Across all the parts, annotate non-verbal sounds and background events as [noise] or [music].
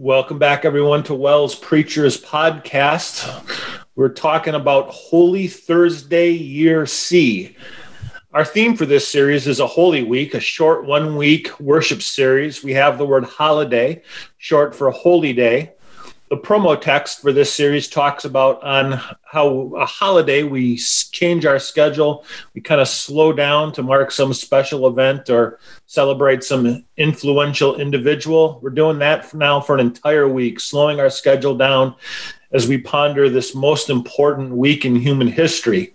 Welcome back, everyone, to WELS Preachers Podcast. We're talking about Holy Thursday, Year C. Our theme for this series is a Holy Week, a short one week worship series. We have the word holiday, short for Holy Day. The promo text for this series talks about on how a holiday we change our schedule, we kind of slow down to mark some special event or celebrate some influential individual. We're doing that now for an entire week, slowing our schedule down as we ponder this most important week in human history.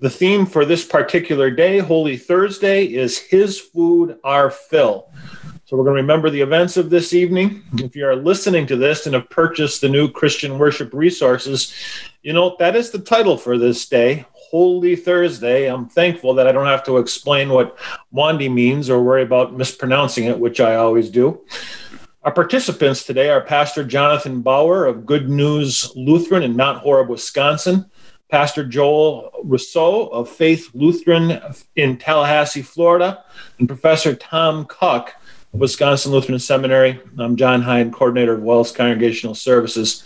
The theme for this particular day, Holy Thursday, is His Food, Our Fill. So we're going to remember the events of this evening. If you are listening to this and have purchased the new Christian worship resources, you know, that is the title for this day, Holy Thursday. I'm thankful that I don't have to explain what Wandi means or worry about mispronouncing it, which I always do. Our participants today are Pastor Jonathan Bauer of Good News Lutheran in Mount Horeb, Wisconsin, Pastor Joel Rousseau of Faith Lutheran in Tallahassee, Florida, and Professor Tom Kuck Wisconsin Lutheran Seminary. I'm John Hein, coordinator of WELS Congregational Services.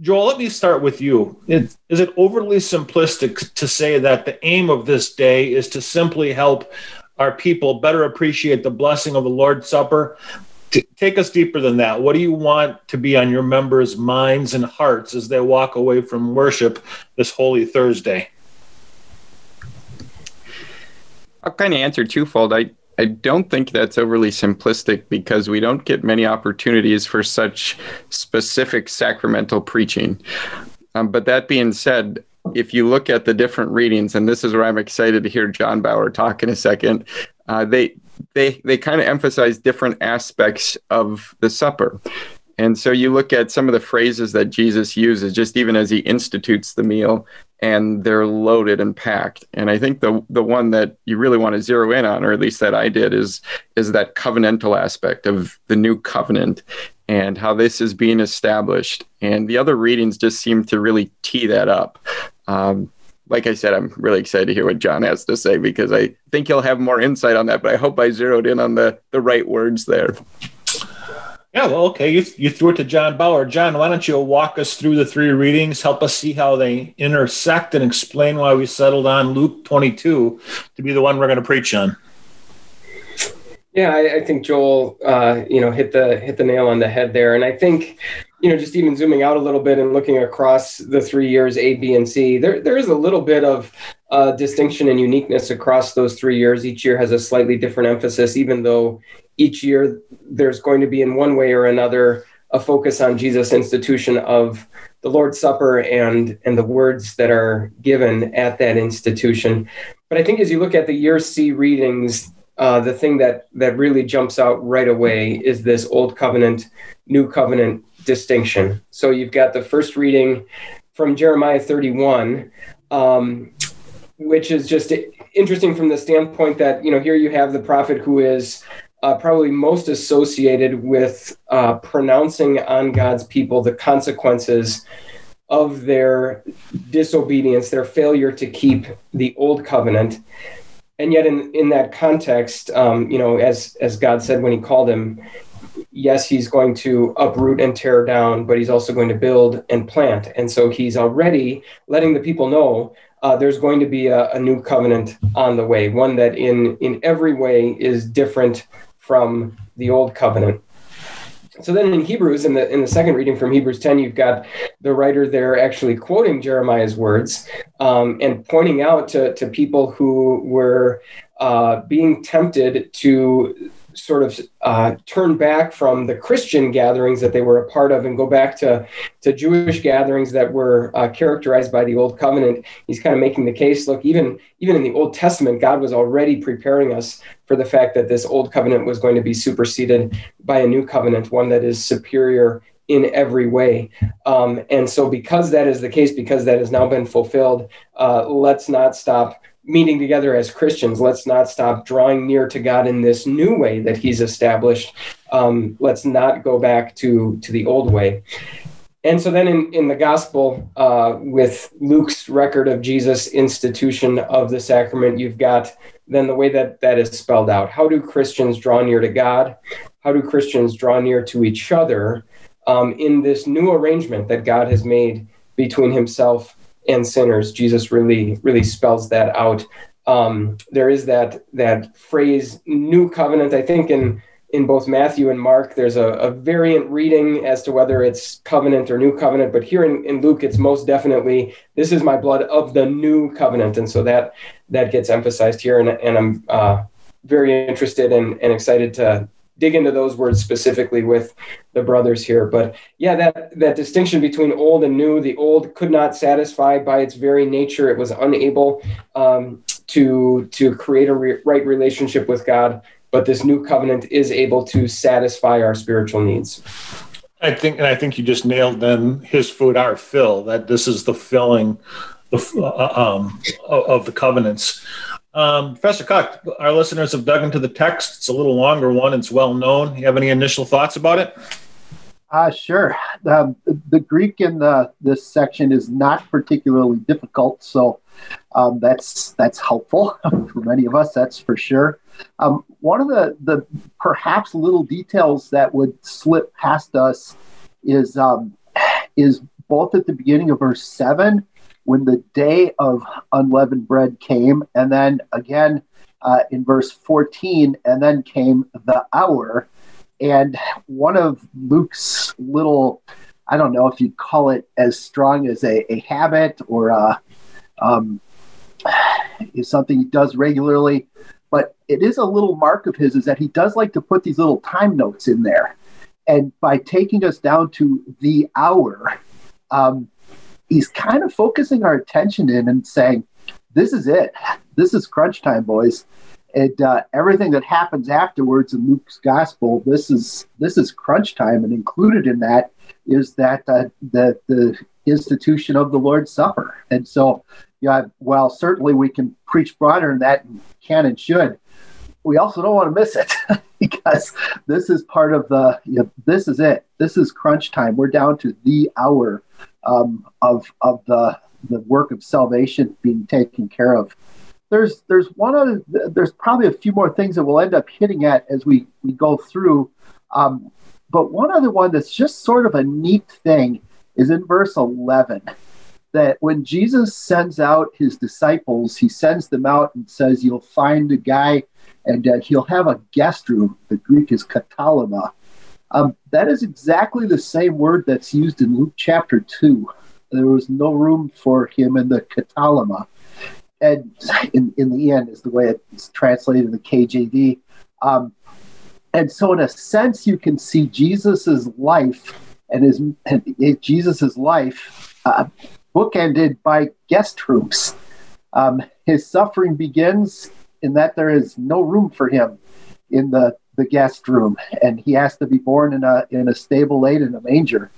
Joel, let me start with you. Is it overly simplistic to say that the aim of this day is to simply help our people better appreciate the blessing of the Lord's Supper? T- take us deeper than that. What do you want to be on your members' minds and hearts as they walk away from worship this Holy Thursday? I'll kind of answer twofold. I, I don't think that's overly simplistic because we don't get many opportunities for such specific sacramental preaching. Um, but that being said, if you look at the different readings, and this is where I'm excited to hear John Bauer talk in a second, uh, they they they kind of emphasize different aspects of the supper. And so you look at some of the phrases that Jesus uses, just even as he institutes the meal, and they're loaded and packed. And I think the the one that you really want to zero in on, or at least that I did, is is that covenantal aspect of the new covenant and how this is being established. And the other readings just seem to really tee that up. Um, like I said, I'm really excited to hear what John has to say because I think he'll have more insight on that. But I hope I zeroed in on the the right words there. Yeah, well, okay. You, you threw it to John Bauer. John, why don't you walk us through the three readings, help us see how they intersect, and explain why we settled on Luke 22 to be the one we're going to preach on. Yeah, I, I think Joel, uh, you know, hit the hit the nail on the head there, and I think, you know, just even zooming out a little bit and looking across the three years A, B, and C, there there is a little bit of uh, distinction and uniqueness across those three years. Each year has a slightly different emphasis, even though each year there's going to be in one way or another a focus on Jesus' institution of the Lord's Supper and and the words that are given at that institution. But I think as you look at the year C readings, uh, the thing that that really jumps out right away is this Old Covenant, New Covenant distinction. So you've got the first reading from Jeremiah 31, um, which is just interesting from the standpoint that you know here you have the prophet who is uh, probably most associated with uh, pronouncing on God's people the consequences of their disobedience, their failure to keep the old covenant. And yet, in, in that context, um, you know, as as God said when He called him, yes, He's going to uproot and tear down, but He's also going to build and plant. And so He's already letting the people know uh, there's going to be a, a new covenant on the way, one that in in every way is different from the old covenant. So then in Hebrews, in the in the second reading from Hebrews 10, you've got the writer there actually quoting Jeremiah's words um, and pointing out to, to people who were uh, being tempted to sort of uh, turn back from the Christian gatherings that they were a part of and go back to, to Jewish gatherings that were uh, characterized by the Old Covenant. He's kind of making the case look, even, even in the Old Testament, God was already preparing us for the fact that this Old Covenant was going to be superseded by a new covenant, one that is superior in every way. Um, and so, because that is the case, because that has now been fulfilled, uh, let's not stop meeting together as Christians. Let's not stop drawing near to God in this new way that He's established. Um, let's not go back to to the old way. And so then in, in the gospel, uh, with Luke's record of Jesus' institution of the sacrament, you've got then the way that that is spelled out. How do Christians draw near to God? how do Christians draw near to each other um, in this new arrangement that God has made between Himself and sinners? Jesus really, really spells that out. Um, there is that that phrase "new covenant." I think in in both Matthew and Mark, there's a, a, variant reading as to whether it's covenant or new covenant. But here in, in Luke, it's most definitely this is my blood of the new covenant, and so that that gets emphasized here. And, and I'm uh, very interested and, and excited to dig into those words specifically with the brothers here. But yeah, that that distinction between old and new, the old could not satisfy by its very nature; it was unable um, to to create a re- right relationship with God but this new covenant is able to satisfy our spiritual needs. I think, and I think you just nailed then his food, our fill. That this is the filling of, uh, um, of the covenants. Um, Professor Kuck, our listeners have dug into the text. It's a little longer one. It's well known. You have any initial thoughts about it? Uh, sure. Um, the Greek in the, this section is not particularly difficult, so um, that's that's helpful [laughs] for many of us. That's for sure. Um, one of the, the perhaps little details that would slip past us is um, is both at the beginning of verse seven when the day of unleavened bread came, and then again uh, in verse fourteen, and then came the hour. And one of Luke's little, I don't know if you'd call it as strong as a, a habit or a, um, is something he does regularly but it is a little mark of his is that he does like to put these little time notes in there. And by taking us down to the hour, um, he's kind of focusing our attention in and saying, this is it. This is crunch time, boys. And uh, everything that happens afterwards in Luke's gospel, this is this is crunch time, and included in that is that uh, the the institution of the Lord's Supper. And so, yeah, while certainly we can preach broader than that, can and should. We also don't want to miss it [laughs] because this is part of the, you know, this is it. This is crunch time. We're down to the hour um, of, of the, the work of salvation being taken care of. There's, there's one other, there's probably a few more things that we'll end up hitting at as we, we go through. Um, but one other one that's just sort of a neat thing is in verse 11 that when Jesus sends out his disciples, he sends them out and says, You'll find a guy and uh, he'll have a guest room. The Greek is katalama. Um, that is exactly the same word that's used in Luke chapter 2. There was no room for him in the katalama. And in, in the end, is the way it's translated in the KJV. Um, and so, in a sense, you can see Jesus's life and his and Jesus's life uh, bookended by guest rooms. Um, his suffering begins in that there is no room for him in the, the guest room, and he has to be born in a in a stable laid in a manger.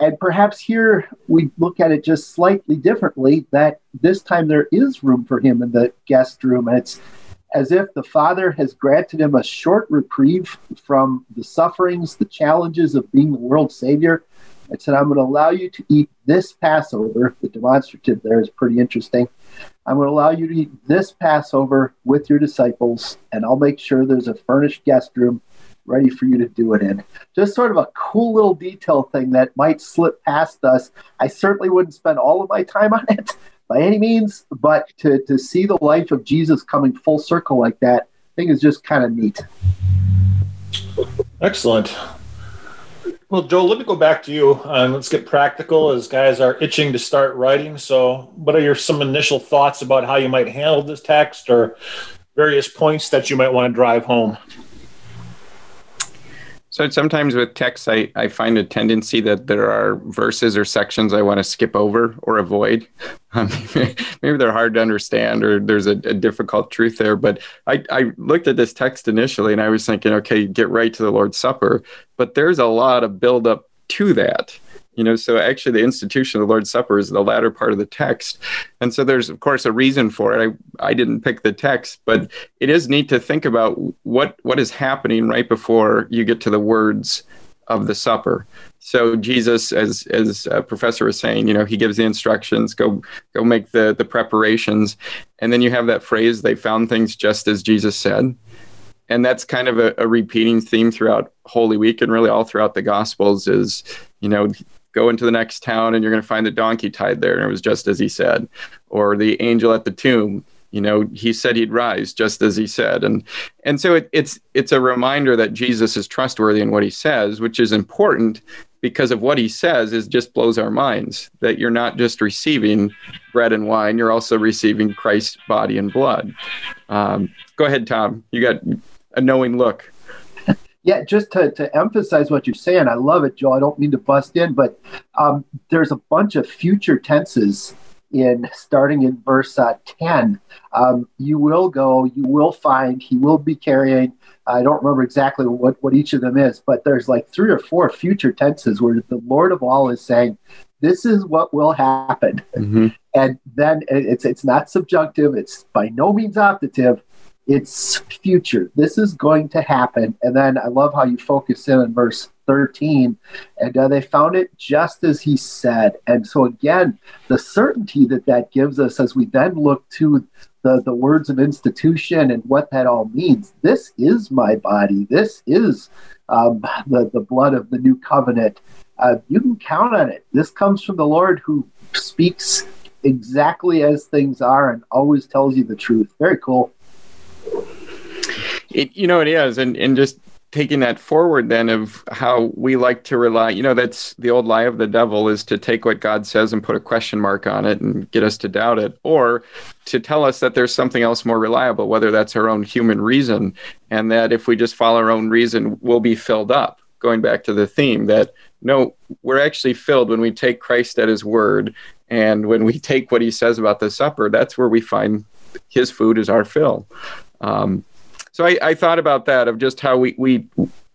And perhaps here we look at it just slightly differently. That this time there is room for him in the guest room, and it's as if the Father has granted him a short reprieve from the sufferings, the challenges of being the world Savior, and said, I'm going to allow you to eat this Passover. The demonstrative there is pretty interesting. I'm going to allow you to eat this Passover with your disciples, and I'll make sure there's a furnished guest room ready for you to do it in. Just sort of a cool little detail thing that might slip past us. I certainly wouldn't spend all of my time on it [laughs] by any means, but to, to see the life of Jesus coming full circle like that, I think is just kind of neat. Excellent. Well, Joe, let me go back to you. Um, let's get practical as guys are itching to start writing. So, what are your some initial thoughts about how you might handle this text or various points that you might want to drive home? So sometimes with text, I, I find a tendency that there are verses or sections I want to skip over or avoid. [laughs] Um, maybe they're hard to understand or there's a, a, difficult truth there. But I, I looked at this text initially and I was thinking, okay, get right to the Lord's Supper. But there's a lot of buildup to that you know so actually the institution of the lord's supper is the latter part of the text. And so there's of course a reason for it. I, I didn't pick the text but it is neat to think about what what is happening right before you get to the words of the supper. So jesus as as a professor was saying you know he gives the instructions go go make the the preparations. And then you have that phrase they found things just as jesus said. And that's kind of a, a repeating theme throughout Holy Week and really all throughout the Gospels is, you know, go into the next town and you're going to find the donkey tied there and it was just as he said. Or the angel at the tomb you know he said he'd rise just as he said. And and so it, it's it's a reminder that jesus is trustworthy in what he says which is important because of what he says is just blows our minds that you're not just receiving bread and wine you're also receiving christ's body and blood. Um, go ahead tom. You got a knowing look yeah, just to, to emphasize what you're saying, I love it, Joe. I don't mean to bust in, but um, there's a bunch of future tenses in starting in verse uh, 10. Um, you will go, you will find, he will be carrying. I don't remember exactly what, what each of them is, but there's like three or four future tenses where the Lord of all is saying, this is what will happen. Mm-hmm. And then it's it's not subjunctive, it's by no means optative, it's future. This is going to happen. And then I love how you focus in on verse 13 and uh, they found it just as he said. And so again the certainty that that gives us as we then look to the, the words of institution and what that all means. This is my body. This is um, the, the blood of the new covenant. Uh, you can count on it. This comes from the lord who speaks exactly as things are and always tells you the truth. Very cool it, you know it is. And, and just taking that forward then of how we like to rely you know that's the old lie of the devil is to take what god says and put a question mark on it and get us to doubt it or to tell us that there's something else more reliable whether that's our own human reason and that if we just follow our own reason we'll be filled up. Going back to the theme that no we're actually filled when we take christ at his word and when we take what he says about the supper that's where we find his food is our fill. Um, so I, I thought about that of just how we we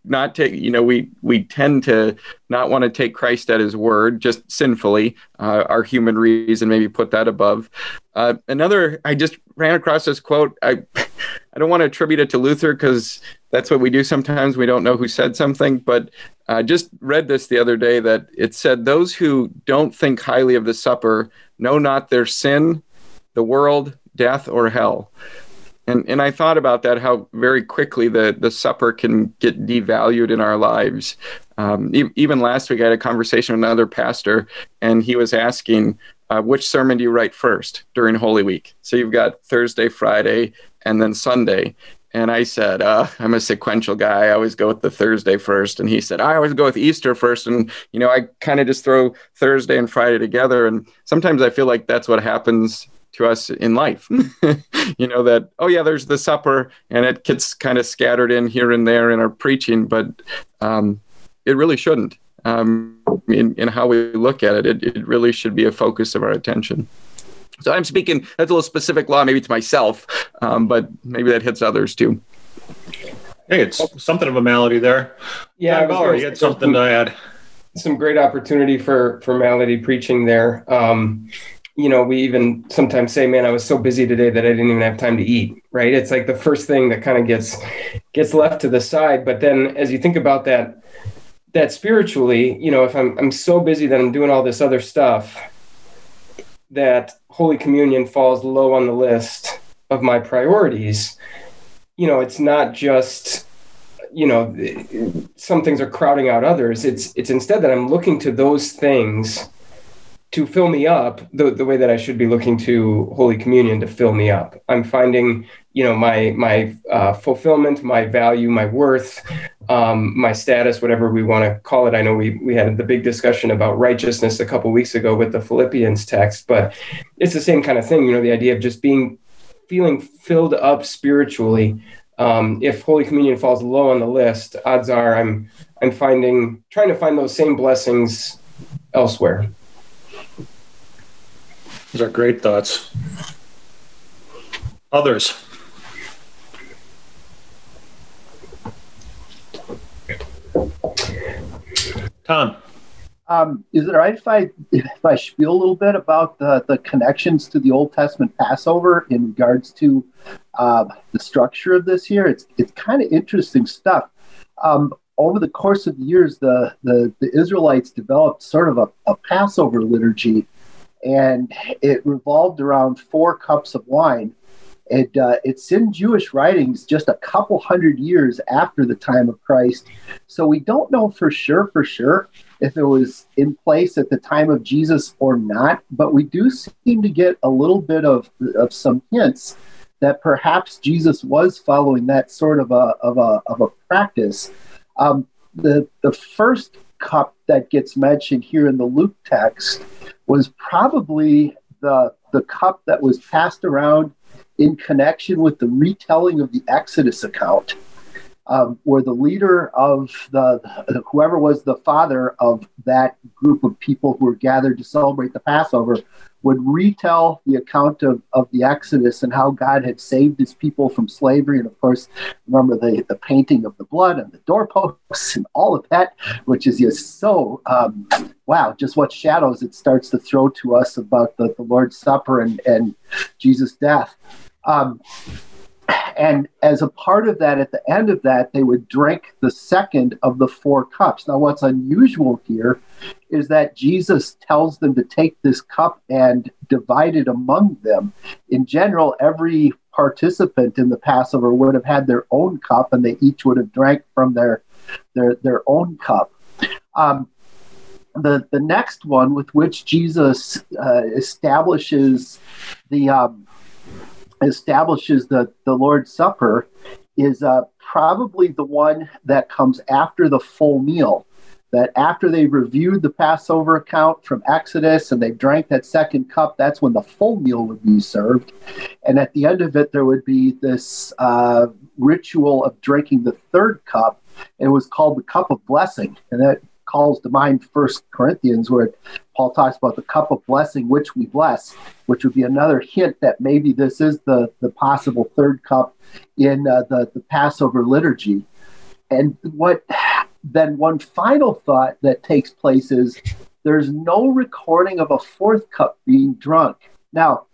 not take you know we we tend to not want to take christ at his word just sinfully uh, our human reason maybe put that above. Uh, another i just ran across this quote i i don't want to attribute it to luther because that's what we do sometimes we don't know who said something but i just read this the other day that it said those who don't think highly of the supper know not their sin the world death or hell and and I thought about that how very quickly the the supper can get devalued in our lives. Um, e- even last week, I had a conversation with another pastor, and he was asking, uh, "Which sermon do you write first during Holy Week?" So you've got Thursday, Friday, and then Sunday. And I said, uh, I'm a sequential guy. I always go with the Thursday first. And he said, I always go with Easter first. And, you know, I kind of just throw Thursday and Friday together. And sometimes I feel like that's what happens to us in life. [laughs] you know, that, oh, yeah, there's the supper and it gets kind of scattered in here and there in our preaching, but um, it really shouldn't. Um, in, in how we look at it, it, it really should be a focus of our attention. So I'm speaking, that's a little specific law, maybe to myself, um, but maybe that hits others too. Hey, it's something of a malady there. Yeah, Bauer, you had something to add. Some great opportunity for for malady preaching there. Um, you know, we even sometimes say, man, I was so busy today that I didn't even have time to eat, right? It's like the first thing that kind of gets gets left to the side. But then as you think about that, that spiritually, you know, if I'm I'm so busy that I'm doing all this other stuff, that Holy Communion falls low on the list of my priorities. You know, it's not just you know some things are crowding out others it's it's instead that i'm looking to those things to fill me up the, the way that I should be looking to Holy Communion to fill me up. I'm finding, you know, my my uh, fulfillment, my value, my worth, um, my status, whatever we want to call it. I know we we had the big discussion about righteousness a couple weeks ago with the Philippians text, but it's the same kind of thing. You know, the idea of just being feeling filled up spiritually. Um, if Holy Communion falls low on the list, odds are I'm I'm finding trying to find those same blessings elsewhere. Those are great thoughts. Others? Tom. Um, is it right if I if I spiel a little bit about the, the connections to the Old Testament Passover in regards to uh, the structure of this year? It's it's kind of interesting stuff. Um, over the course of years, the, the, the Israelites developed sort of a, a Passover liturgy and it revolved around four cups of wine. And uh, it's in Jewish writings just a couple hundred years after the time of Christ. So we don't know for sure, for sure, if it was in place at the time of Jesus or not. But we do seem to get a little bit of, of some hints that perhaps Jesus was following that sort of a, of a, of a practice. Um, the, the first cup that gets mentioned here in the Luke text was probably the, the cup that was passed around in connection with the retelling of the Exodus account, um, where the leader of the whoever was the father of that group of people who were gathered to celebrate the Passover would retell the account of, of the Exodus and how God had saved his people from slavery. And of course, remember the, the painting of the blood and the doorposts and all of that, which is just so, um, wow, just what shadows it starts to throw to us about the, the Lord's Supper and, and Jesus' death. Um, and as a part of that, at the end of that, they would drink the second of the four cups. Now, what's unusual here is that Jesus tells them to take this cup and divide it among them. In general, every participant in the Passover would have had their own cup, and they each would have drank from their their their own cup. Um, the the next one with which Jesus uh, establishes the um, establishes the, the Lord's Supper is uh, probably the one that comes after the full meal. That after they've reviewed the Passover account from Exodus and they drank that second cup, that's when the full meal would be served. And at the end of it, there would be this uh, ritual of drinking the third cup. It was called the cup of blessing. And that calls to mind First Corinthians, where Paul talks about the cup of blessing which we bless, which would be another hint that maybe this is the, the possible third cup in uh, the, the Passover liturgy. And what then one final thought that takes place is there's no recording of a fourth cup being drunk. Now,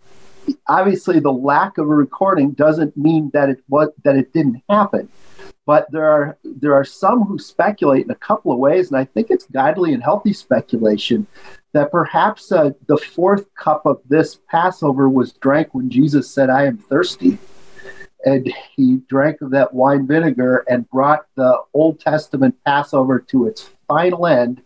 obviously the lack of a recording doesn't mean that it was that it didn't happen but there are there are some who speculate in a couple of ways, and I think it's godly and healthy speculation that perhaps uh, the fourth cup of this Passover was drank when Jesus said, "I am thirsty." And he drank of that wine vinegar and brought the Old Testament Passover to its final end,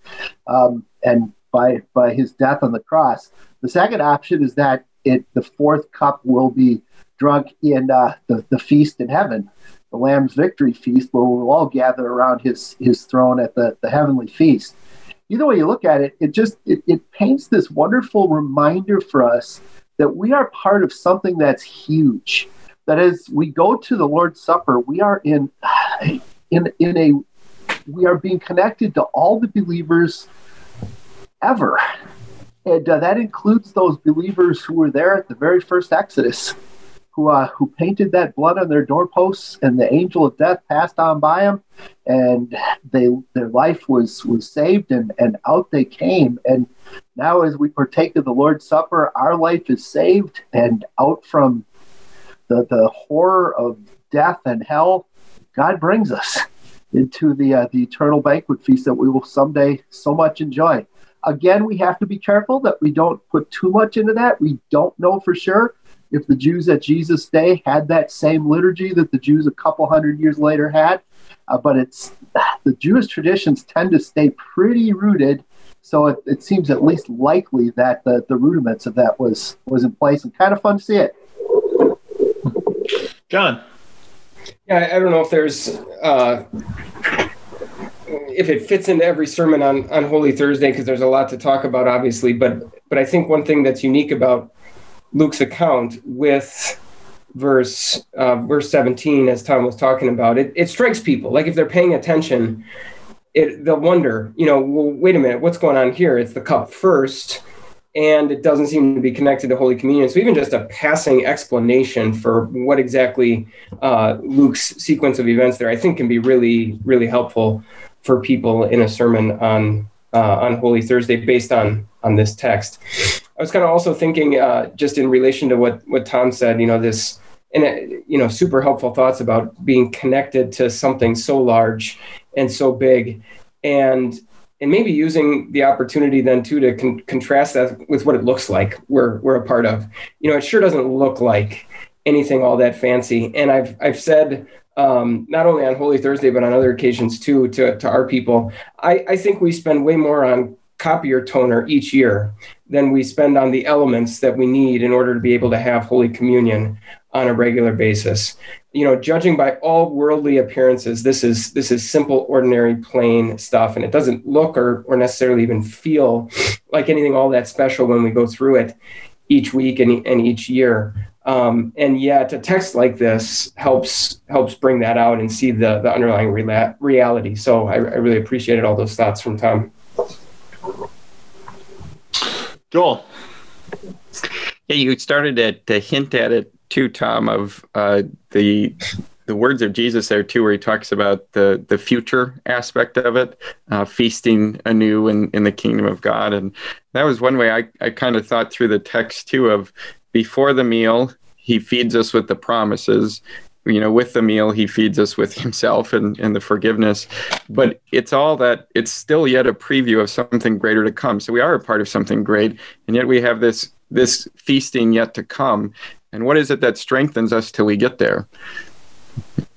um, and by by his death on the cross. The second option is that it the fourth cup will be drunk in uh, the, the feast in heaven the Lamb's victory feast, where we'll all gather around his his throne at the, the heavenly feast. Either way you look at it, it just it, it paints this wonderful reminder for us that we are part of something that's huge. That as we go to the Lord's Supper, we are in [sighs] in in a we are being connected to all the believers ever. And uh, that includes those believers who were there at the very first Exodus who uh, who painted that blood on their doorposts, and the angel of death passed on by them, and they their life was was saved, and and out they came. And now, as we partake of the Lord's Supper, our life is saved, and out from the the horror of death and hell, God brings us into the uh, the eternal banquet feast that we will someday so much enjoy. Again, we have to be careful that we don't put too much into that. We don't know for sure if the Jews at Jesus' day had that same liturgy that the Jews a couple hundred years later had. Uh, but it's the Jewish traditions tend to stay pretty rooted. So it, it seems at least likely that the, the rudiments of that was was in place and kind of fun to see it. John. Yeah, I don't know if there's uh, if it fits into every sermon on on Holy Thursday because there's a lot to talk about, obviously. But but I think one thing that's unique about Luke's account with verse uh, verse 17 as tom was talking about it it strikes people. Like if they're paying attention it they'll wonder you know well wait a minute what's going on here? It's the cup first and it doesn't seem to be connected to holy communion. So even just a passing explanation for what exactly uh, luke's sequence of events there i think can be really really helpful for people in a sermon on uh, on holy thursday based on on this text I was kind of also thinking, uh, just in relation to what what Tom said, you know, this and uh, you know, super helpful thoughts about being connected to something so large and so big, and and maybe using the opportunity then too to con- contrast that with what it looks like we're we're a part of. You know, it sure doesn't look like anything all that fancy. And I've I've said um, not only on Holy Thursday but on other occasions too to to our people, I, I think we spend way more on copier toner each year than we spend on the elements that we need in order to be able to have Holy Communion on a regular basis. You know, judging by all worldly appearances, this is this is simple, ordinary, plain stuff, and it doesn't look or or necessarily even feel like anything all that special when we go through it each week and, and each year. Um, and yet, a text like this helps helps bring that out and see the the underlying rela- reality. So I, I really appreciated all those thoughts from Tom. Joel. Yeah, you started to, to hint at it too, Tom, of uh, the the words of Jesus there too, where he talks about the the future aspect of it, uh, feasting anew in, in the kingdom of God, and that was one way I, I kind of thought through the text too of before the meal he feeds us with the promises, you know, with the meal he feeds us with [laughs] himself and, and the forgiveness, but it's all that it's still yet a preview of something greater to come. So we are a part of something great, and yet we have this this feasting yet to come. And what is it that strengthens us till we get there?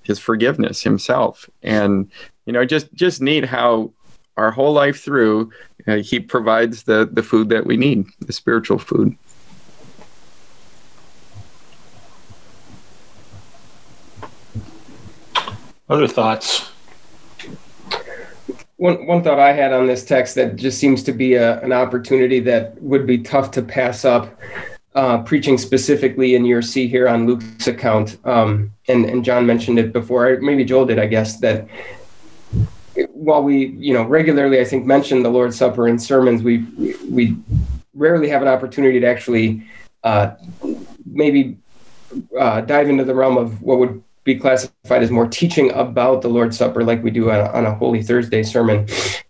His forgiveness, himself. And, you know, just just neat how our whole life through, uh, he provides the the food that we need, the spiritual food. Other thoughts? One, one thought I had on this text that just seems to be a, an opportunity that would be tough to pass up, uh, preaching specifically in your C here on Luke's account. Um, and, and John mentioned it before, maybe Joel did, I guess, that while we, you know, regularly, I think, mention the Lord's Supper in sermons, we, we rarely have an opportunity to actually uh, maybe uh, dive into the realm of what would be classified as more teaching about the Lord's Supper, like we do on a, on a Holy Thursday sermon.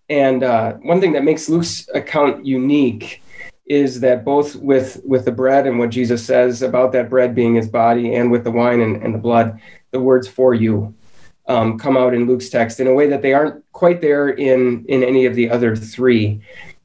And uh, one thing that makes Luke's account unique is that both with with the bread and what Jesus says about that bread being his body, and with the wine and, and the blood, the words "for you" um, come out in Luke's text in a way that they aren't quite there in in any of the other three.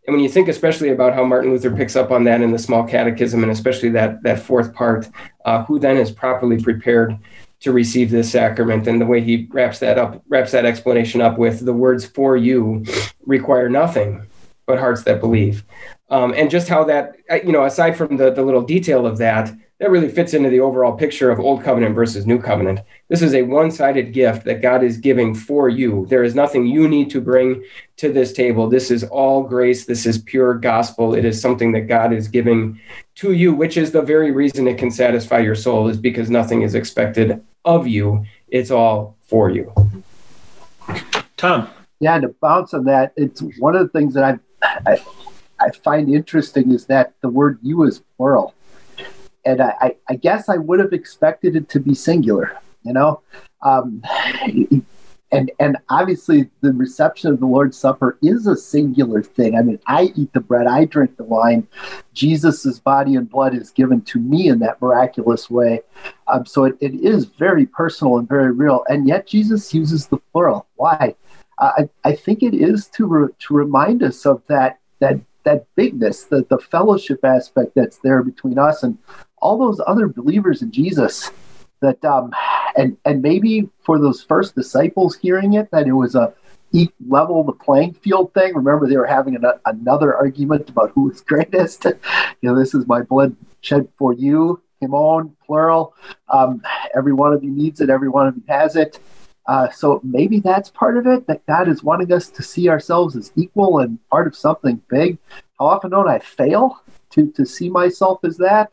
And when you think especially about how Martin Luther picks up on that in the Small Catechism, and especially that that fourth part, uh, who then is properly prepared to receive this sacrament. And the way he wraps that up wraps that explanation up with the words for you require nothing but hearts that believe. Um, and just how that you know aside from the, the little detail of that that really fits into the overall picture of old covenant versus new covenant. This is a one-sided gift that god is giving for you. There is nothing you need to bring to this table. This is all grace. This is pure gospel. It is something that god is giving to you which is the very reason it can satisfy your soul is because nothing is expected of you, it's all for you. Tom. Yeah, and to bounce on that, it's one of the things that I, I, I find interesting is that the word you is plural. And I, I, I guess I would have expected it to be singular, you know? Um, and and obviously the reception of the lord's supper is a singular thing. I mean i eat the bread i drink the wine. Jesus' body and blood is given to me in that miraculous way. Um, so it, it is very personal and very real. And yet jesus uses the plural. Why? I, I think it is to re, to remind us of that that that bigness the, the fellowship aspect that's there between us and all those other believers in jesus that um, and and maybe for those first disciples hearing it that it was a level the playing field thing. Remember they were having an, another argument about who was [laughs] greatest. You know this is my blood shed for you himon plural. Um, every one of you needs it every one of you has it. Uh, so maybe that's part of it that god is wanting us to see ourselves as equal and part of something big. How often don't i fail to to see myself as that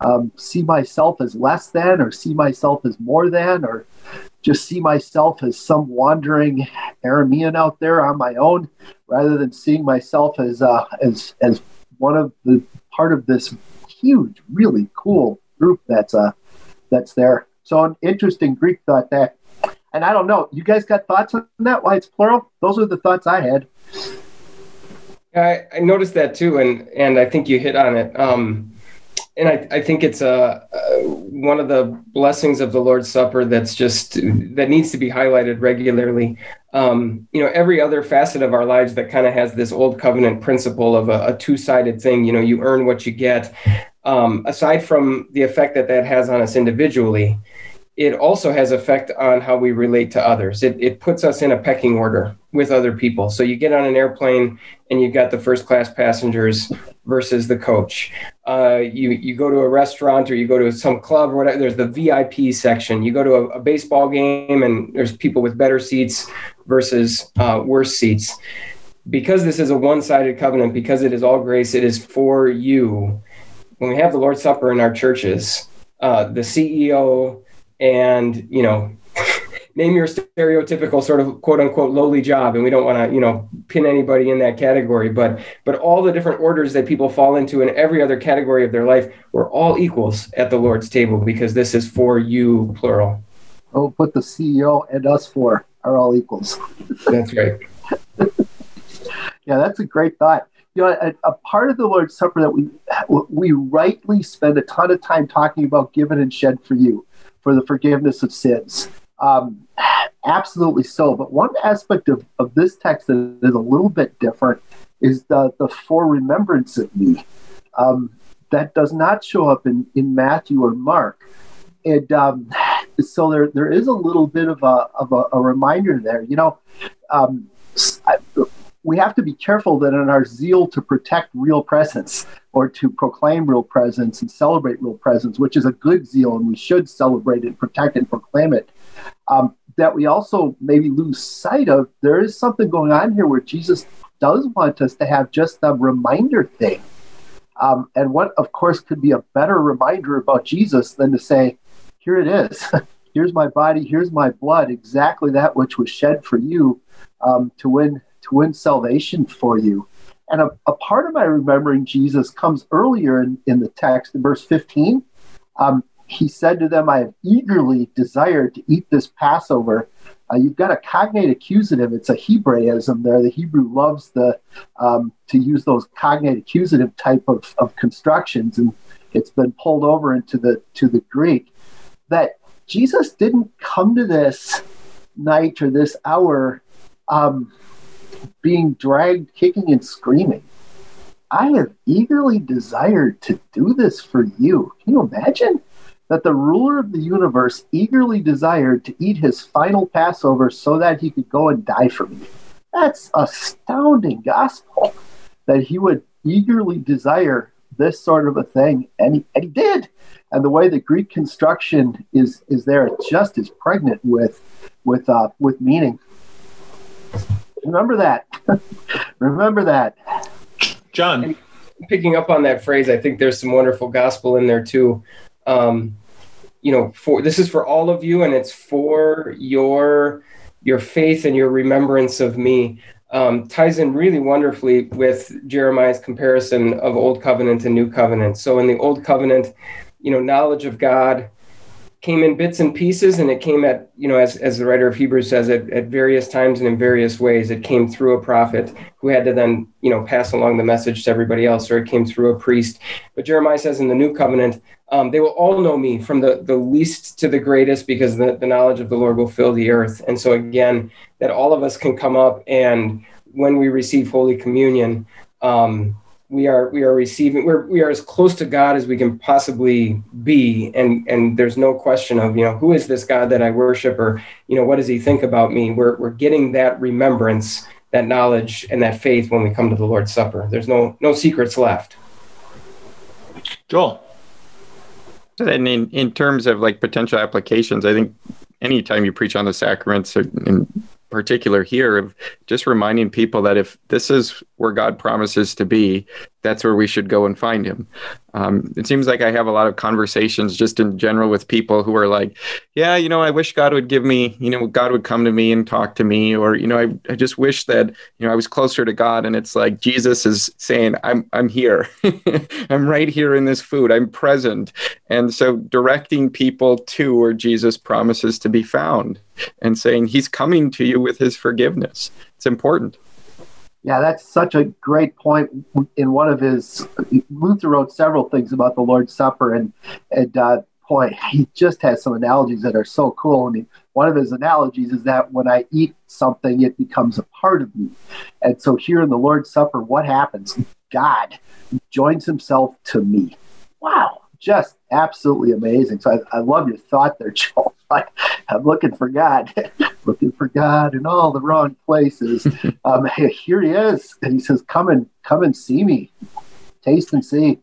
um, see myself as less than or see myself as more than or just see myself as some wandering Aramean out there on my own rather than seeing myself as uh, as as one of the part of this huge really cool group that's uh that's there. So an interesting Greek thought there. And I don't know you guys got thoughts on that? Why it's plural? Those are the thoughts I had. I, I noticed that too and and I think you hit on it. Um and I, I think it's a, one of the blessings of the Lord's Supper that's just that needs to be highlighted regularly. Um, you know, every other facet of our lives that kind of has this old covenant principle of a, a two-sided thing. You know, you earn what you get. um, aside from the effect that that has on us individually, it also has effect on how we relate to others. It, it puts us in a pecking order with other people. So you get on an airplane and you've got the first class passengers versus the coach. Uh, you you go to a restaurant or you go to some club or whatever. There's the VIP section. You go to a, a baseball game and there's people with better seats versus uh, worse seats. Because this is a one-sided covenant, because it is all grace, it is for you. When we have the Lord's Supper in our churches, uh, the CEO and you know [laughs] name your stereotypical sort of quote unquote lowly job. And we don't want to you know pin anybody in that category but but all the different orders that people fall into in every other category of their life we're all equals at the lord's table because this is for you plural. Oh but the ceo and us four are all equals. [laughs] That's right. Yeah that's a great thought. You know, a, a, part of the Lord's Supper that we we rightly spend a ton of time talking about given and shed for you for the forgiveness of sins. Um, absolutely so. But one aspect of, of this text that is a little bit different is the, the for remembrance of me. Um, that does not show up in, in Matthew or Mark. And um, so there, there is a little bit of a, of a, a reminder there. You know, um, I, we have to be careful that in our zeal to protect real presence or to proclaim real presence and celebrate real presence, which is a good zeal and we should celebrate it, protect and proclaim it, um, that we also maybe lose sight of there is something going on here where Jesus does want us to have just a reminder thing. Um, and what, of course, could be a better reminder about Jesus than to say, here it is. [laughs] here's my body, here's my blood, exactly that which was shed for you um, to win to win salvation for you. And a, a, part of my remembering Jesus comes earlier in, in the text, in verse 15. Um, he said to them, I have eagerly desired to eat this Passover. Uh, you've got a cognate accusative. It's a Hebraism there. The Hebrew loves the um, to use those cognate accusative type of, of constructions, and it's been pulled over into the to the Greek. That Jesus didn't come to this night or this hour um, being dragged kicking and screaming. I have eagerly desired to do this for you. Can you imagine? That the ruler of the universe eagerly desired to eat his final Passover so that he could go and die for me. That's astounding gospel that he would eagerly desire this sort of a thing, and he, and he did. And the way the Greek construction is is there, just is pregnant with with uh, with meaning. Remember that. [laughs] Remember that. John. And picking up on that phrase, I think there's some wonderful gospel in there too. Um, you know, for this is for all of you, and it's for your your faith and your remembrance of me. Um, ties in really wonderfully with Jeremiah's comparison of Old Covenant and New Covenant. So in the Old Covenant, you know, knowledge of God, came in bits and pieces and it came at you know as, as the writer of hebrews says at, at various times and in various ways. It came through a prophet who had to then you know pass along the message to everybody else or it came through a priest. But jeremiah says in the new covenant um, they will all know me from the, the least to the greatest because the, the knowledge of the lord will fill the earth. And so again that all of us can come up and when we receive holy communion um, we are we are receiving we're we are as close to God as we can possibly be. And and there's no question of you know who is this God that I worship? Or you know what does he think about me? We're we're getting that remembrance that knowledge and that faith when we come to the Lord's Supper. There's no no secrets left. Joel? And in in terms of like potential applications I think anytime you preach on the sacraments in particular here of just reminding people that if this is where God promises to be, that's where we should go and find him. Um, it seems like I have a lot of conversations just in general with people who are like, yeah, you know, I wish God would give me, you know, God would come to me and talk to me, or, you know, I, I just wish that, you know, I was closer to God. And it's like Jesus is saying, I'm, I'm here. [laughs] I'm right here in this food. I'm present. And so directing people to where Jesus promises to be found and saying he's coming to you with his forgiveness. It's important. Yeah, that's such a great point. In one of his, Luther wrote several things about the Lord's Supper, and and uh, point he just has some analogies that are so cool. Mean, one of his analogies is that when I eat something, it becomes a part of me. And so here in the Lord's Supper, what happens? God joins himself to me. wow, just absolutely amazing. So I, I love your thought there, Joel. [laughs] I'm looking for God, [laughs] looking for God in all the wrong places. [laughs] um, here he is, and he says, "Come and come and see me, taste and see."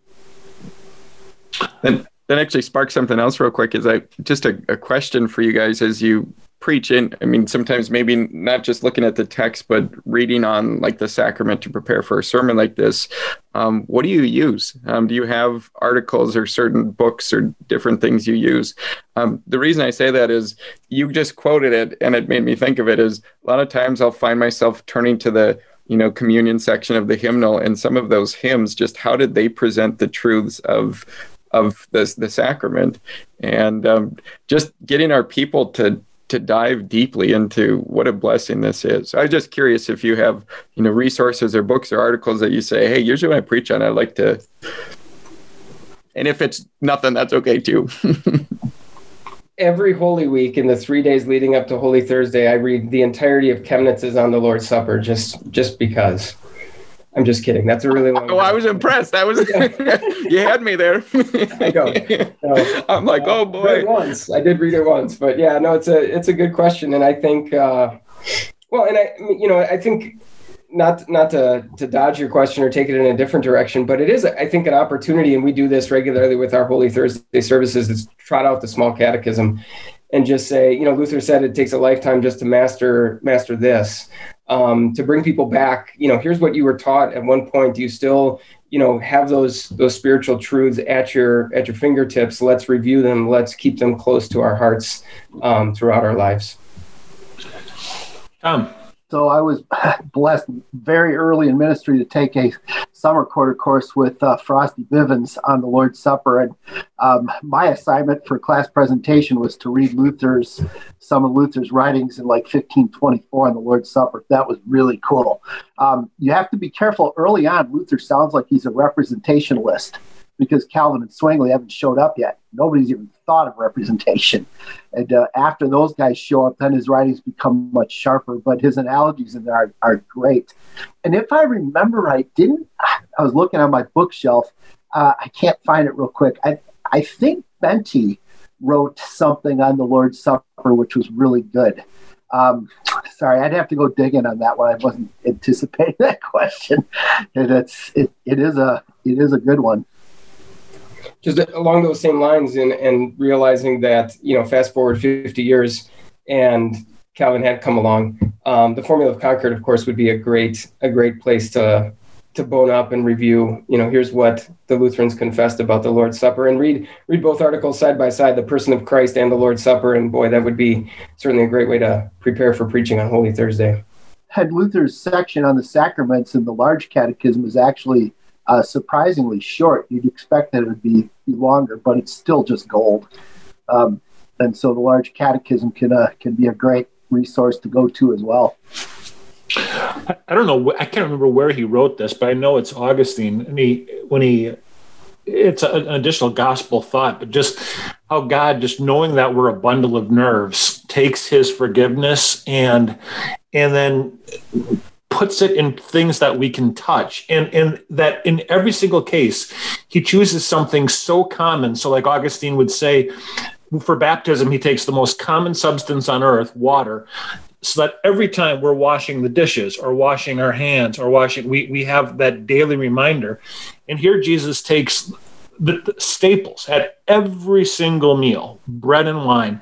And that actually sparks something else real quick. Is I just a, a question for you guys as you preach in i mean sometimes maybe not just looking at the text but reading on like the sacrament to prepare for a sermon like this um, what do you use? Um, do you have articles or certain books or different things you use? Um, the reason i say that is you just quoted it and it made me think of it is a lot of times i'll find myself turning to the you know communion section of the hymnal and some of those hymns just how did they present the truths of of the, the sacrament? And um, just getting our people to to dive deeply into what a blessing this is. I was just curious if you have, you know, resources or books or articles that you say, hey, usually when I preach on, I like to. And if it's nothing, that's okay too. [laughs] Every Holy Week in the three days leading up to Holy Thursday, I read the entirety of Chemnitz's on the Lord's Supper just just because. I'm just kidding. That's a really long. Oh, I was impressed. That was [laughs] [laughs] you had me there. I go. [laughs] I'm like, oh boy. Once I did read it once, but yeah, no, it's a it's a good question, and I think, uh, well, and I, you know, I think not not to to dodge your question or take it in a different direction, but it is, I think, an opportunity, and we do this regularly with our Holy Thursday services. Is trot out the small catechism, and just say, you know, Luther said it takes a lifetime just to master master this um, to bring people back. You know, here's what you were taught at one point. Do you still, you know, have those those spiritual truths at your at your fingertips? Let's review them. Let's keep them close to our hearts um, throughout our lives. Tom. So I was [laughs] blessed very early in ministry to take a summer quarter course with uh, Frosty Bivens on the Lord's Supper, and um, my assignment for class presentation was to read Luther's some of Luther's writings in like 1524 on the Lord's Supper. That was really cool. Um, you have to be careful early on. Luther sounds like he's a representationalist because Calvin and Zwingli haven't showed up yet. Nobody's even thought of representation. [laughs] And uh, after those guys show up, then his writings become much sharper, but his analogies in there are, are great. And if I remember right, didn't [sighs] I was looking on my bookshelf, uh, I can't find it real quick. I, I think Bente wrote something on the Lord's Supper, which was really good. Um, [sighs] sorry, I'd have to go digging on that one. I wasn't anticipating [laughs] that question. And it's it, it is a it is a good one just along those same lines and, and realizing that, you know, fast forward 50 years and Calvin had come along, um, the Formula of Concord, of course, would be a great, a great place to, to bone up and review, you know, here's what the Lutherans confessed about the Lord's Supper and read, read both articles side by side, the person of Christ and the Lord's Supper. And boy, that would be certainly a great way to prepare for preaching on Holy Thursday. Had Luther's section on the sacraments in the large catechism is actually uh, surprisingly short. You'd expect that it would be, longer, but it's still just gold. Um, and so the large catechism can uh, can be a great resource to go to as well. I, I don't know. I can't remember where he wrote this, but I know it's Augustine. And he when he it's a, an additional gospel thought, but just how God, just knowing that we're a bundle of nerves, takes His forgiveness and and then puts it in things that we can touch. And and that in every single case he chooses something so common. So like augustine would say for baptism he takes the most common substance on earth water so that every time we're washing the dishes or washing our hands or washing we, we have that daily reminder. And here jesus takes the, staples at every single meal bread and wine.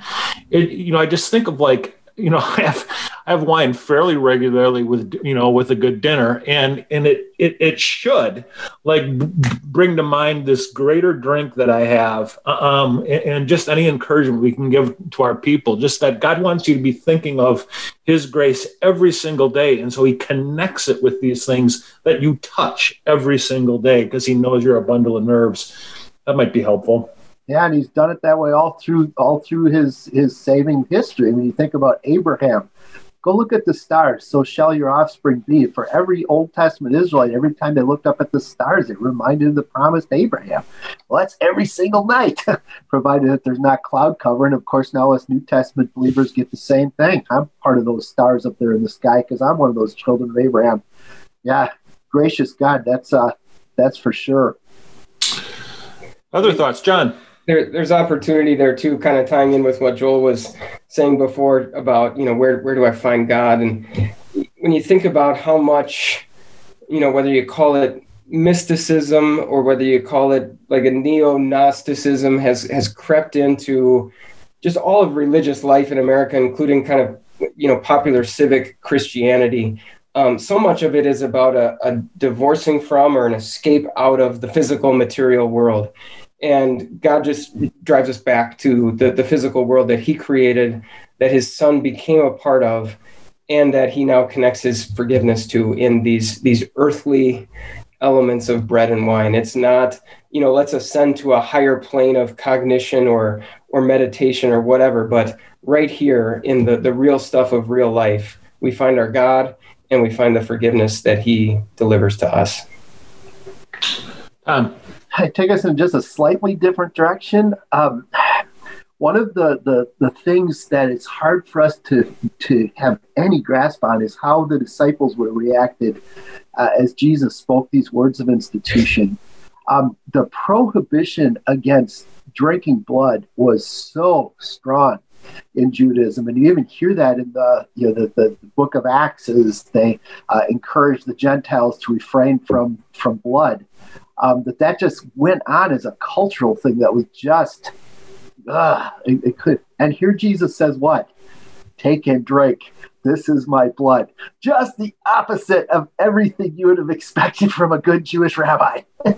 It, you know i just think of like you know, [laughs] I have I have wine fairly regularly with you know with a good dinner, and and it it, it should like bring to mind this greater drink that I have, um, and, and just any encouragement we can give to our people, just that God wants you to be thinking of His grace every single day, and so He connects it with these things that you touch every single day because He knows you're a bundle of nerves. That might be helpful. Yeah, and he's done it that way all through all through his his saving history. When you think about Abraham. Go look at the stars. So shall your offspring be. For every Old Testament Israelite, every time they looked up at the stars, it reminded them of the promised Abraham. Well, that's every single night, [laughs] provided that there's not cloud cover. And of course, now us New Testament believers get the same thing. I'm part of those stars up there in the sky because I'm one of those children of Abraham. Yeah, gracious God, that's uh, that's for sure. Other thoughts, John? There, there's opportunity there too, kind of tying in with what Joel was saying before about you know where where do I find God, and when you think about how much, you know, whether you call it mysticism or whether you call it like a neo-Gnosticism has has crept into just all of religious life in America, including kind of you know popular civic Christianity. Um, so much of it is about a, a divorcing from or an escape out of the physical material world. And God just drives us back to the, the physical world that He created, that His Son became a part of, and that He now connects His forgiveness to in these these earthly elements of bread and wine. It's not, you know, let's ascend to a higher plane of cognition or or meditation or whatever, but right here in the the real stuff of real life, we find our God and we find the forgiveness that He delivers to us. Um, take us in just a slightly different direction. Um, one of the, the, the things that it's hard for us to, to have any grasp on is how the disciples would have reacted uh, as Jesus spoke these words of institution. Um, the prohibition against drinking blood was so strong in Judaism, and you even hear that in the you know the, the, book of Acts as they uh, encourage the Gentiles to refrain from from blood. Um, that that just went on as a cultural thing that was just uh, it, it could. And here Jesus says, "What? Take and drink." This is my blood. Just the opposite of everything you would have expected from a good Jewish rabbi. [laughs]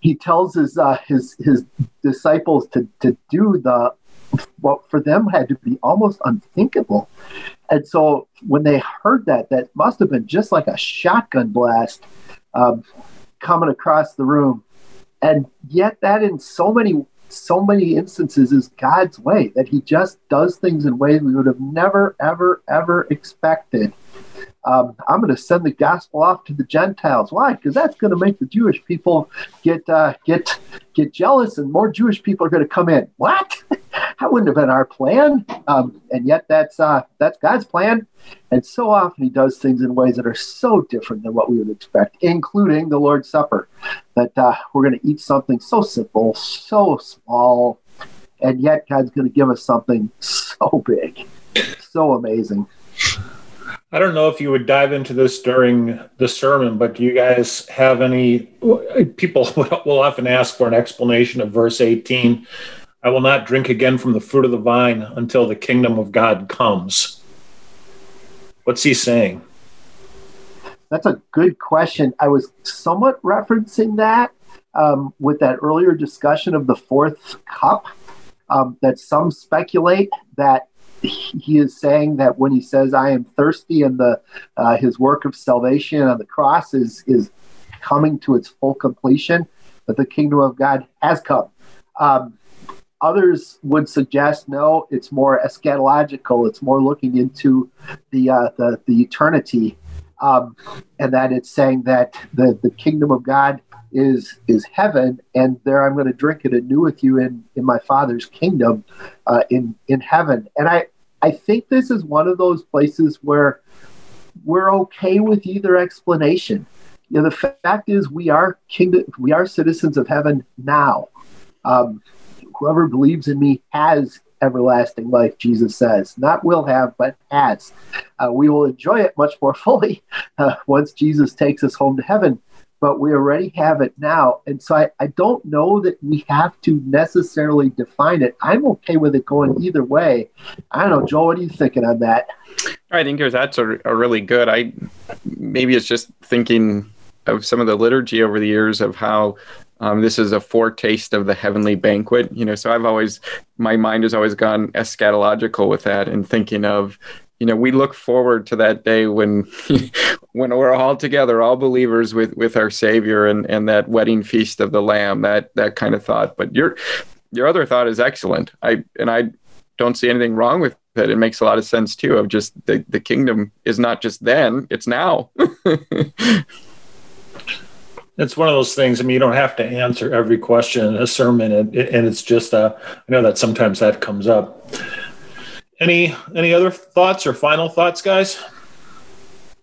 he tells his uh, his his disciples to to do the what for them had to be almost unthinkable. And so when they heard that, that must have been just like a shotgun blast um, coming across the room. And yet, that in so many so many instances is God's way, that He just does things in ways we would have never, ever, ever expected. Um, I'm going to send the gospel off to the Gentiles. Why? Because that's going to make the Jewish people get uh, get get jealous, and more Jewish people are going to come in. What? [laughs] that wouldn't have been our plan, um, and yet that's uh, that's God's plan. And so often He does things in ways that are so different than what we would expect, including the Lord's Supper. That uh, we're going to eat something so simple, so small, and yet God's going to give us something so big, so amazing. I don't know if you would dive into this during the sermon, but do you guys have any? People [laughs] will often ask for an explanation of verse 18. I will not drink again from the fruit of the vine until the kingdom of God comes. What's he saying? That's a good question. I was somewhat referencing that um, with that earlier discussion of the fourth cup. Um, that some speculate that he is saying that when he says "I am thirsty" and the uh, his work of salvation on the cross is is coming to its full completion, that the kingdom of God has come. Um, others would suggest no, it's more eschatological. It's more looking into the uh, the, the eternity, um, and that it's saying that the the kingdom of God is is heaven, and there I'm going to drink it anew with you in in my Father's kingdom, uh, in in heaven. And I I think this is one of those places where we're okay with either explanation. You know, the fact is we are kingdom, we are citizens of heaven now. Um, whoever believes in me has everlasting life, Jesus says. Not will have, but has. Uh, we will enjoy it much more [laughs] fully uh, once Jesus takes us home to heaven but we already have it now. And so I, I don't know that we have to necessarily define it. I'm okay with it going either way. I don't know, Joel, what are you thinking on that? I think that's a, a really good. I maybe it's just thinking of some of the liturgy over the years of how um, this is a foretaste of the heavenly banquet. You know, so I've always my mind has always gone eschatological with that and thinking of you know we look forward to that day when [laughs] when we're all together all believers with with our savior and and that wedding feast of the lamb that that kind of thought. But your your other thought is excellent. I and i don't see anything wrong with it it makes a lot of sense too of just the the kingdom is not just then it's now [laughs] it's one of those things. I mean, you don't have to answer every question in a sermon, and, and it's just, uh, I know that sometimes that comes up. Any any other thoughts or final thoughts, guys?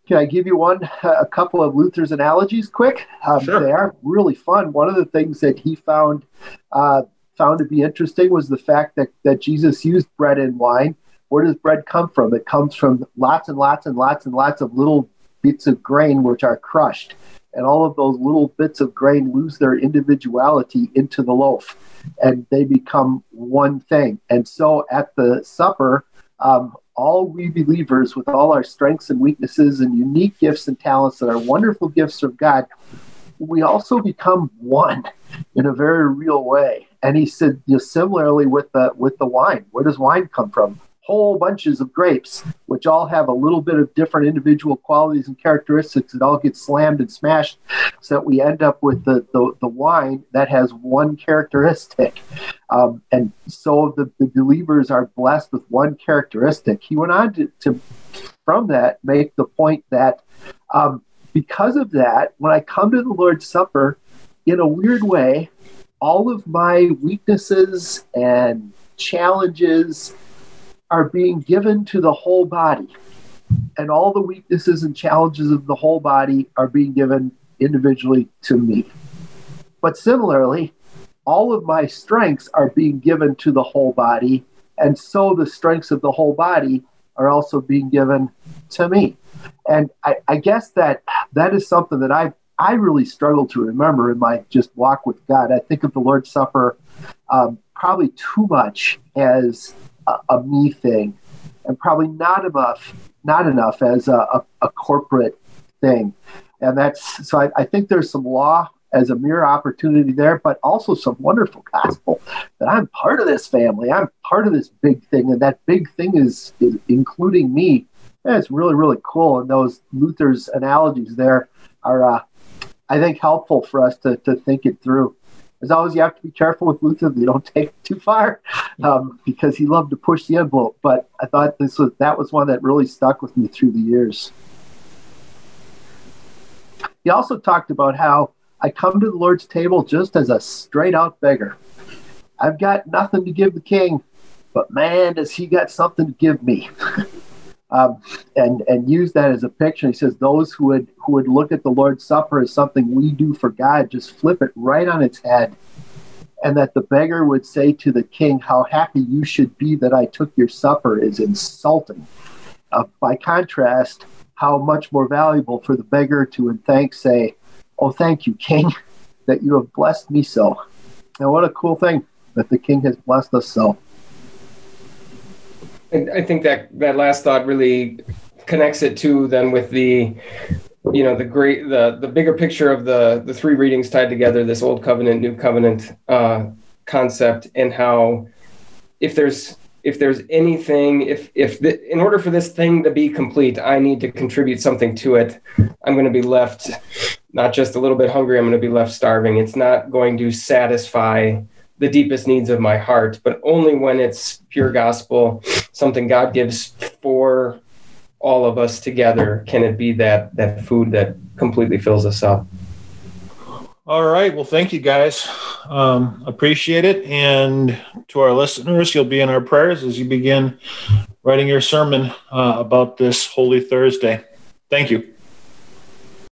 Can I give you one, [laughs] a couple of Luther's analogies quick? Um, sure. They are really fun. One of the things that he found uh, found to be interesting was the fact that, that Jesus used bread and wine. Where does bread come from? It comes from lots and lots and lots and lots of little bits of grain which are crushed. And all of those little bits of grain lose their individuality into the loaf and they become one thing. And so at the supper, um, all we believers, with all our strengths and weaknesses and unique gifts and talents that are wonderful gifts of God, we also become one in a very real way. And he said, you know, similarly with the with the wine, where does wine come from? Whole bunches of grapes, which all have a little bit of different individual qualities and characteristics that all get slammed and smashed so that we end up with the, the, the wine that has one characteristic. Um, and so the, the believers are blessed with one characteristic. He went on to, to from that, make the point that um, because of that, when I come to the Lord's Supper, in a weird way, all of my weaknesses and challenges are being given to the whole body. And all the weaknesses and challenges of the whole body are being given individually to me. But similarly, all of my strengths are being given to the whole body. And so the strengths of the whole body are also being given to me. And I, I guess that that is something that I I really struggle to remember in my just walk with God. I think of the Lord's Supper um, probably too much as a, me thing, and probably not enough, not enough as a, a, a corporate thing. And that's so. I, I think there's some law as a mere opportunity there, but also some wonderful gospel that I'm part of this family. I'm part of this big thing, and that big thing is, is including me. And it's really, really cool. And those Luther's analogies there are, uh, I think, helpful for us to, to think it through as always, you have to be careful with Luther; you don't take it too far, um, because he loved to push the envelope. But I thought this was that was one that really stuck with me through the years. He also talked about how I come to the Lord's table just as a straight out beggar. I've got nothing to give the king, but man, does he got something to give me. [laughs] um, and and use that as a picture. He says those who would who would look at the Lord's Supper as something we do for God just flip it right on its head, and that the beggar would say to the king, "How happy you should be that I took your supper," is insulting. Uh, by contrast, how much more valuable for the beggar to in thanks say, "Oh, thank you, King, [laughs] that you have blessed me so." And what a cool thing that the King has blessed us so. I think that that last thought really connects it to then with the you know the great the the bigger picture of the the three readings tied together this old covenant new covenant uh, concept and how if there's if there's anything if if the, in order for this thing to be complete i need to contribute something to it. I'm going to be left not just a little bit hungry i'm going to be left starving. It's not going to satisfy the deepest needs of my heart, but only when it's pure gospel, something God gives for all of us together, can it be that that food that completely fills us up. All right. Well, thank you guys. Um, appreciate it. And to our listeners, you'll be in our prayers as you begin writing your sermon uh, about this Holy Thursday. Thank you.